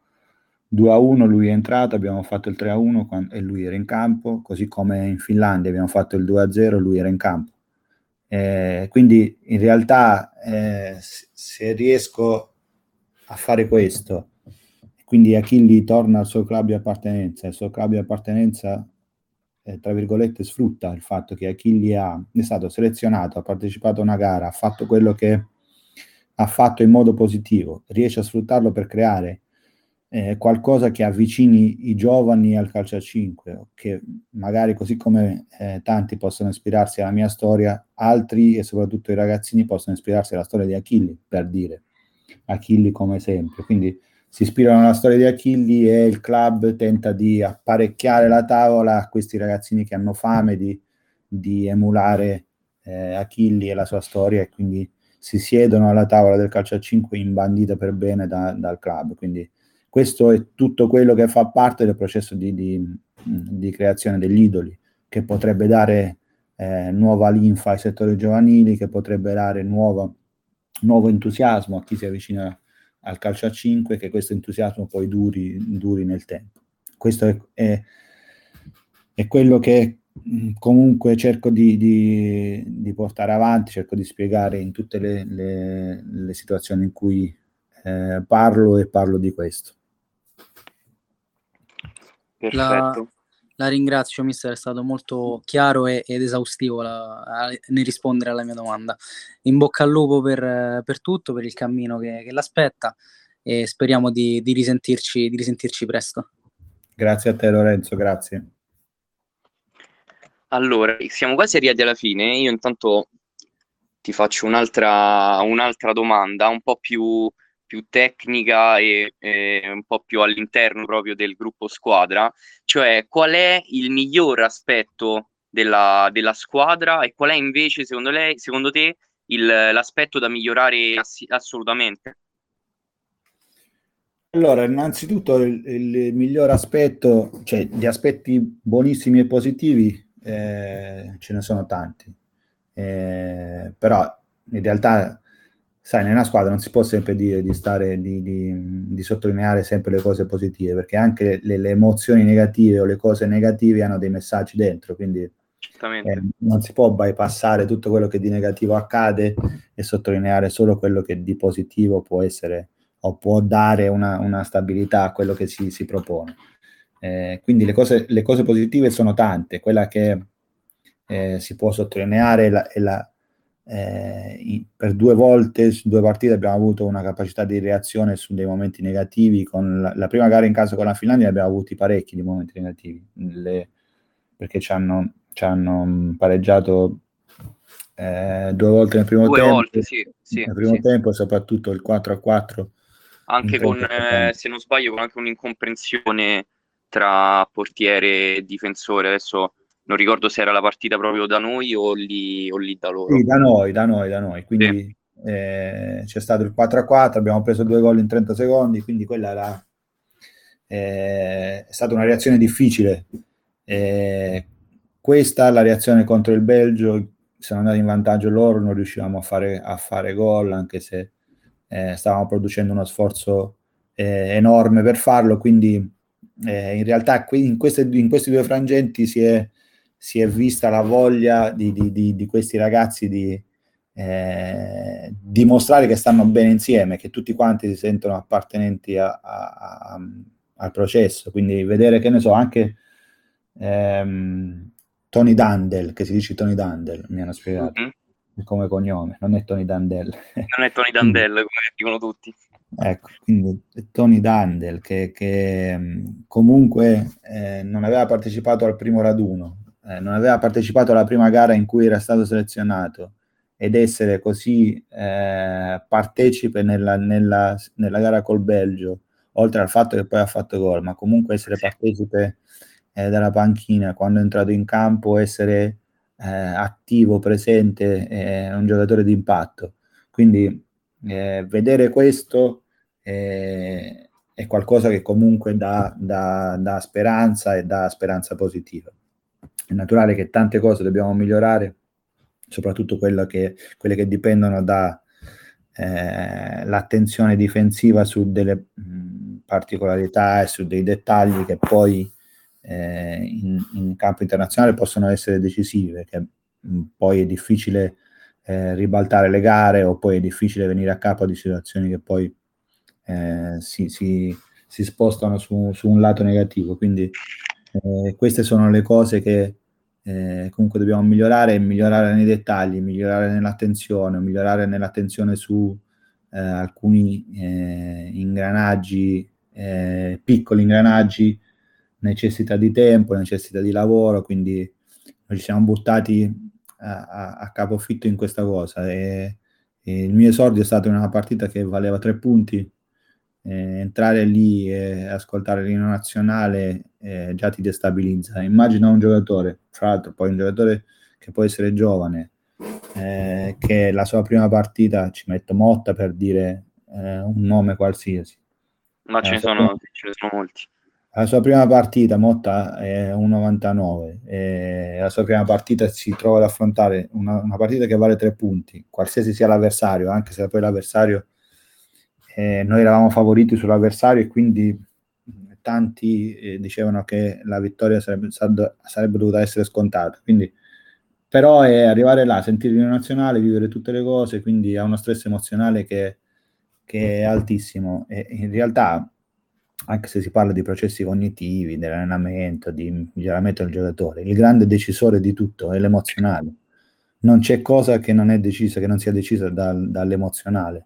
2-1, lui è entrato, abbiamo fatto il 3-1 e lui era in campo, così come in Finlandia abbiamo fatto il 2-0 e lui era in campo. Eh, quindi in realtà eh, se riesco a fare questo, quindi Achilli torna al suo club di appartenenza, il suo club di appartenenza eh, tra virgolette, sfrutta il fatto che Achilli ha, è stato selezionato, ha partecipato a una gara, ha fatto quello che ha fatto in modo positivo, riesce a sfruttarlo per creare eh, qualcosa che avvicini i giovani al calcio a 5, che magari così come eh, tanti possono ispirarsi alla mia storia, altri e soprattutto i ragazzini possono ispirarsi alla storia di Achilli, per dire Achilli come esempio. Quindi si ispirano alla storia di Achilli e il club tenta di apparecchiare la tavola a questi ragazzini che hanno fame di, di emulare eh, Achilli e la sua storia e quindi si siedono alla tavola del calcio a 5 imbandita per bene da, dal club. Quindi questo è tutto quello che fa parte del processo di, di, di creazione degli idoli, che potrebbe dare eh, nuova linfa ai settori giovanili, che potrebbe dare nuovo, nuovo entusiasmo a chi si avvicina al calcio a 5 che questo entusiasmo poi duri, duri nel tempo. Questo è, è, è, quello che mm, comunque cerco di, di, di, portare avanti, cerco di spiegare in tutte le, le, le situazioni in cui eh, parlo e parlo di questo. Perfetto. La ringrazio, mister, è stato molto chiaro e, ed esaustivo la, a, nel rispondere alla mia domanda. In bocca al lupo per, per tutto, per il cammino che, che l'aspetta e speriamo di, di, risentirci, di risentirci presto. Grazie a te Lorenzo, grazie. Allora, siamo quasi arrivati alla fine. Io intanto ti faccio un'altra, un'altra domanda, un po' più più tecnica e, e, un po' più all'interno proprio del gruppo squadra, cioè qual è il miglior aspetto della, della squadra e qual è invece secondo, lei, secondo te il, l'aspetto da migliorare ass- assolutamente? Allora, innanzitutto il, il, miglior aspetto, cioè gli aspetti buonissimi e positivi eh, ce ne sono tanti, eh, però in realtà, sai, nella squadra non si può sempre dire di stare, di, di, di sottolineare sempre le cose positive, perché anche le, le, emozioni negative o le cose negative hanno dei messaggi dentro, quindi eh, non si può bypassare tutto quello che di negativo accade e sottolineare solo quello che di positivo può essere o può dare una, una stabilità a quello che si, si propone. Eh, quindi le cose, le cose, positive sono tante, quella che eh, si può sottolineare è la, è la eh, per due volte su due partite abbiamo avuto una capacità di reazione su dei momenti negativi. Con la, la prima gara in casa con la Finlandia abbiamo avuto parecchi di momenti negativi, le, perché ci hanno, ci hanno pareggiato eh, due volte nel primo due tempo. Volte, sì, sì, nel primo sì. tempo, soprattutto il 4 a 4 anche con, eh, se non sbaglio, con anche un'incomprensione tra portiere e difensore. Adesso non ricordo se era la partita proprio da noi o lì, o lì da loro. Sì, da noi, da noi, da noi. Quindi sì. eh, c'è stato il 4 a 4, abbiamo preso due gol in 30 secondi, quindi quella era, eh, è stata una reazione difficile. Eh, questa, la reazione contro il Belgio, sono andati in vantaggio loro, non riuscivamo a fare, a fare gol, anche se eh, stavamo producendo uno sforzo eh, enorme per farlo, quindi eh, in realtà in, queste, in, questi due frangenti si è, si è vista la voglia di, di, di, di questi ragazzi di eh, dimostrare che stanno bene insieme, che tutti quanti si sentono appartenenti a, a, a, al processo, quindi vedere che ne so anche ehm, Tony Dandel, che si dice Tony Dandel, mi hanno spiegato. Mm-hmm come cognome, non è Tony Dandel. Non è Tony Dandel, come dicono tutti. Ecco, quindi Tony Dandel che, che comunque eh, non aveva partecipato al primo raduno, eh, non aveva partecipato alla prima gara in cui era stato selezionato ed essere così eh, partecipe nella, nella, nella, gara col Belgio, oltre al fatto che poi ha fatto gol, ma comunque essere partecipe eh, dalla panchina quando è entrato in campo, essere eh, attivo, presente, è un giocatore di impatto. Quindi eh, vedere questo eh, è qualcosa che comunque dà, dà, dà, speranza e dà speranza positiva. È naturale che tante cose dobbiamo migliorare, soprattutto che, quelle che dipendono dall'attenzione eh, difensiva su delle particolarità e su dei dettagli che poi eh, in, in, campo internazionale possono essere decisivi perché poi è difficile eh, ribaltare le gare o poi è difficile venire a capo di situazioni che poi eh, si, si, si, spostano su, su, un lato negativo. Quindi eh, queste sono le cose che eh, comunque dobbiamo migliorare, migliorare nei dettagli, migliorare nell'attenzione, migliorare nell'attenzione su eh, alcuni ingranaggi, piccoli ingranaggi necessità di tempo, necessità di lavoro, quindi ci siamo buttati a, a, a capofitto in questa cosa. E, e, il mio esordio è stato in una partita che valeva tre punti. Eh, entrare lì e ascoltare l'inno nazionale eh, già ti destabilizza. Immagina un giocatore, fra l'altro, poi un giocatore che può essere giovane, eh, che la sua prima partita ci metto Motta per dire eh, un nome qualsiasi. Ma ce ne, sono, ce ne sono molti la sua prima partita, Motta è un 99, e la sua prima partita si trova ad affrontare una, una, partita che vale tre punti, qualsiasi sia l'avversario, anche se poi l'avversario, eh, noi eravamo favoriti sull'avversario e quindi tanti eh, dicevano che la vittoria sarebbe, sarebbe, dovuta essere scontata. Quindi, però è arrivare là, sentire il nazionale, vivere tutte le cose, quindi ha uno stress emozionale che, che è altissimo. E in realtà anche se si parla di processi cognitivi, dell'allenamento, di miglioramento del giocatore, il grande decisore di tutto è l'emozionale. Non c'è cosa che non è decisa, che non sia decisa dal, dall'emozionale.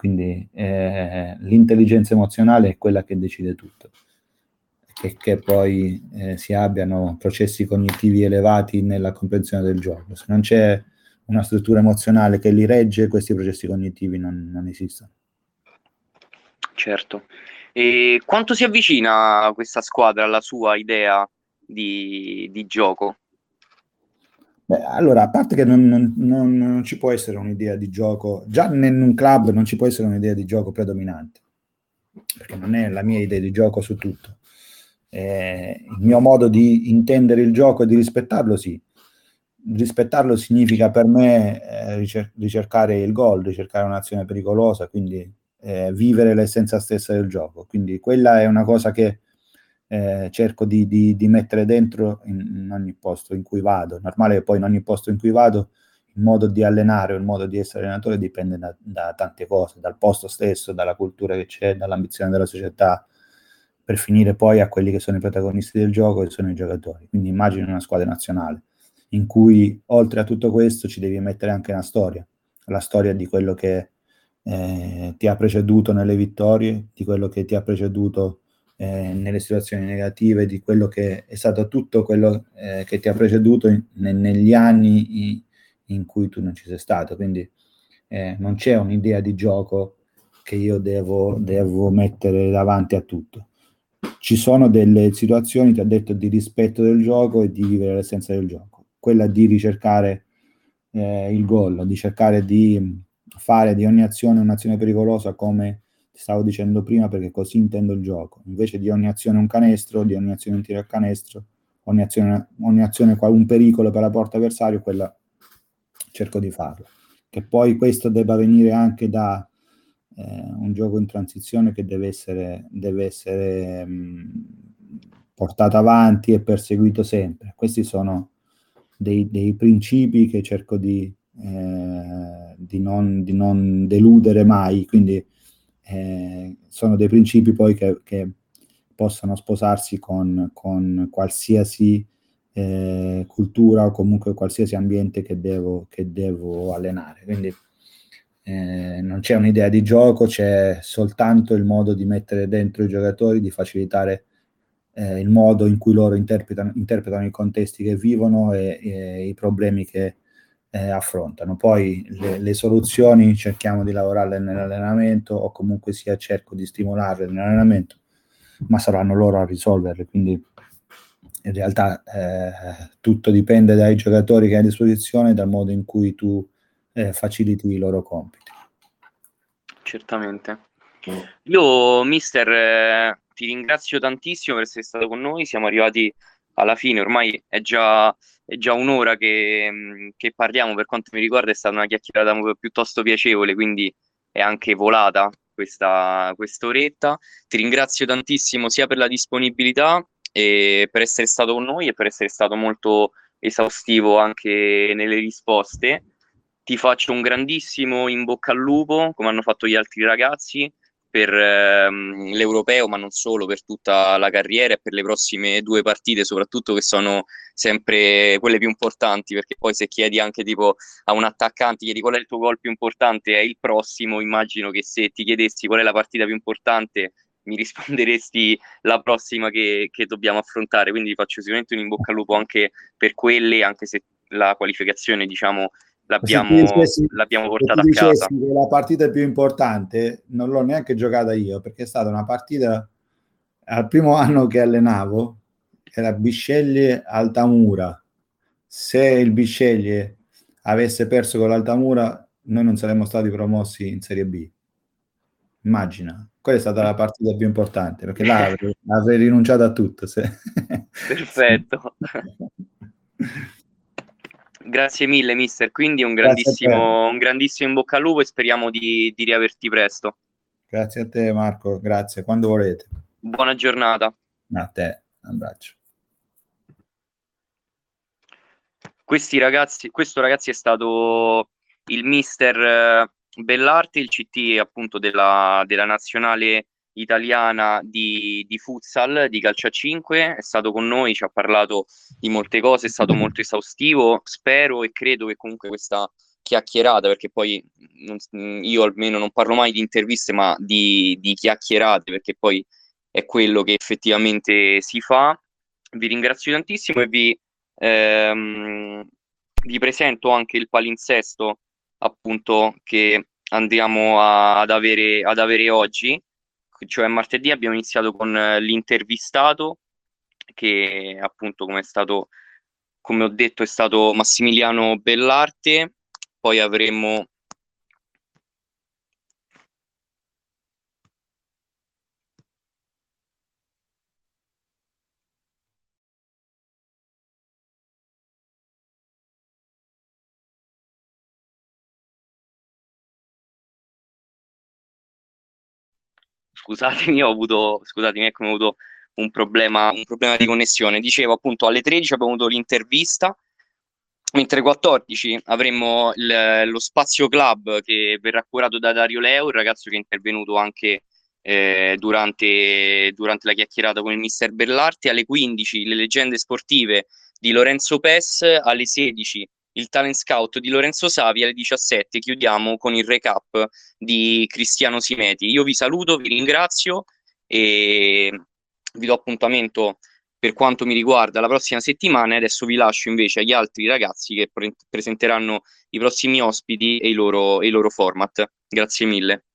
Quindi eh, l'intelligenza emozionale è quella che decide tutto. Che, che poi eh, si abbiano processi cognitivi elevati nella comprensione del gioco. Se non c'è una struttura emozionale che li regge, questi processi cognitivi non, non esistono. Certo. E quanto si avvicina questa squadra alla sua idea di, di gioco? Beh, allora, a parte che non, non, non, non, ci può essere un'idea di gioco, già in un club non ci può essere un'idea di gioco predominante, perché non è la mia idea di gioco su tutto. Eh, il mio modo di intendere il gioco e di rispettarlo, sì. Rispettarlo significa per me eh, ricer- ricercare il gol, ricercare un'azione pericolosa, quindi eh, vivere l'essenza stessa del gioco. Quindi quella è una cosa che eh, cerco di, di, di, mettere dentro in, in, ogni posto in cui vado. Normale che poi in ogni posto in cui vado il modo di allenare o il modo di essere allenatore dipende da, da tante cose, dal posto stesso, dalla cultura che c'è, dall'ambizione della società, per finire poi a quelli che sono i protagonisti del gioco e sono i giocatori. Quindi immagino una squadra nazionale in cui oltre a tutto questo ci devi mettere anche una storia, la storia di quello che eh, ti ha preceduto nelle vittorie, di quello che ti ha preceduto eh, nelle situazioni negative, di quello che è stato tutto quello eh, che ti ha preceduto in, negli anni in, in, cui tu non ci sei stato. Quindi eh, non c'è un'idea di gioco che io devo, devo mettere davanti a tutto. Ci sono delle situazioni, ti ho detto, di rispetto del gioco e di vivere l'essenza del gioco. Quella di ricercare eh, il gol, di cercare di fare di ogni azione un'azione pericolosa come stavo dicendo prima perché così intendo il gioco. Invece di ogni azione un canestro, di ogni azione un tiro al canestro, ogni azione, ogni azione un pericolo per la porta avversario, quella cerco di farla. Che poi questo debba venire anche da eh, un gioco in transizione che deve essere, deve essere mh, portato avanti e perseguito sempre. Questi sono dei, dei principi che cerco di, eh, di, non, di non deludere mai, quindi eh, sono dei principi poi che, che possono sposarsi con, con qualsiasi eh, cultura o comunque qualsiasi ambiente che devo, che devo allenare. Quindi eh, non c'è un'idea di gioco, c'è soltanto il modo di mettere dentro i giocatori, di facilitare eh, il modo in cui loro interpretano, interpretano i contesti che vivono e, e i problemi che, eh, affrontano. Poi le, le, soluzioni cerchiamo di lavorarle nell'allenamento o comunque sia cerco di stimolarle nell'allenamento, ma saranno loro a risolverle. Quindi in realtà eh, tutto dipende dai giocatori che hai a disposizione e dal modo in cui tu eh, faciliti i loro compiti. Certamente. Io, mister, eh, ti ringrazio tantissimo per essere stato con noi. Siamo arrivati alla fine, ormai è già è già un'ora che, mm, che, parliamo, per quanto mi riguarda è stata una chiacchierata piuttosto piacevole, quindi è anche volata questa quest'oretta. Ti ringrazio tantissimo sia per la disponibilità e per essere stato con noi e per essere stato molto esaustivo anche nelle risposte. Ti faccio un grandissimo in bocca al lupo, come hanno fatto gli altri ragazzi per ehm, l'europeo, ma non solo, per tutta la carriera e per le prossime due partite, soprattutto che sono sempre quelle più importanti, perché poi se chiedi anche tipo a un attaccante, chiedi qual è il tuo gol più importante, è il prossimo, immagino che se ti chiedessi qual è la partita più importante, mi risponderesti la prossima che, che dobbiamo affrontare, quindi faccio sicuramente un in bocca al lupo anche per quelle, anche se la qualificazione, diciamo, l'abbiamo, dicessi, l'abbiamo portata a casa. La partita più importante non l'ho neanche giocata io perché è stata una partita al primo anno che allenavo era Bisceglie Altamura. Se il Bisceglie avesse perso con l'Altamura, noi non saremmo stati promossi in Serie B. Immagina, quella è stata la partita più importante perché là avrei, avrei rinunciato a tutto. Se... Perfetto. Grazie mille, mister. Quindi un grandissimo, un grandissimo in bocca al lupo e speriamo di, di riaverti presto. Grazie a te, Marco. Grazie. Quando volete. Buona giornata. A te. Un abbraccio. Questi ragazzi, questo ragazzi è stato il mister eh, Bellarti, il CT appunto della, della nazionale italiana di, di, futsal, di calcio a 5, è stato con noi, ci ha parlato di molte cose, è stato molto esaustivo, spero e credo che comunque questa chiacchierata, perché poi non, io almeno non parlo mai di interviste, ma di, di chiacchierate, perché poi è quello che effettivamente si fa. Vi ringrazio tantissimo e vi, ehm, vi presento anche il palinsesto appunto che andiamo a, ad, avere, ad avere oggi cioè martedì abbiamo iniziato con eh, l'intervistato che appunto come è stato come ho detto è stato Massimiliano Bellarte, poi avremo scusatemi, ho avuto, scusatemi, ecco, ho avuto un problema, un problema di connessione. Dicevo appunto alle 13 abbiamo avuto l'intervista, mentre alle 14 avremo il, lo Spazio Club che verrà curato da Dario Leo, il ragazzo che è intervenuto anche eh, durante, durante, la chiacchierata con il mister Berlarti. Alle 15 le leggende sportive di Lorenzo Pes, alle 16 il talent scout di Lorenzo Savi alle 17 chiudiamo con il recap di Cristiano Simeti. Io vi saluto, vi ringrazio e vi do appuntamento per quanto mi riguarda la prossima settimana adesso vi lascio invece agli altri ragazzi che pre- presenteranno i prossimi ospiti e i loro, e i loro format. Grazie mille.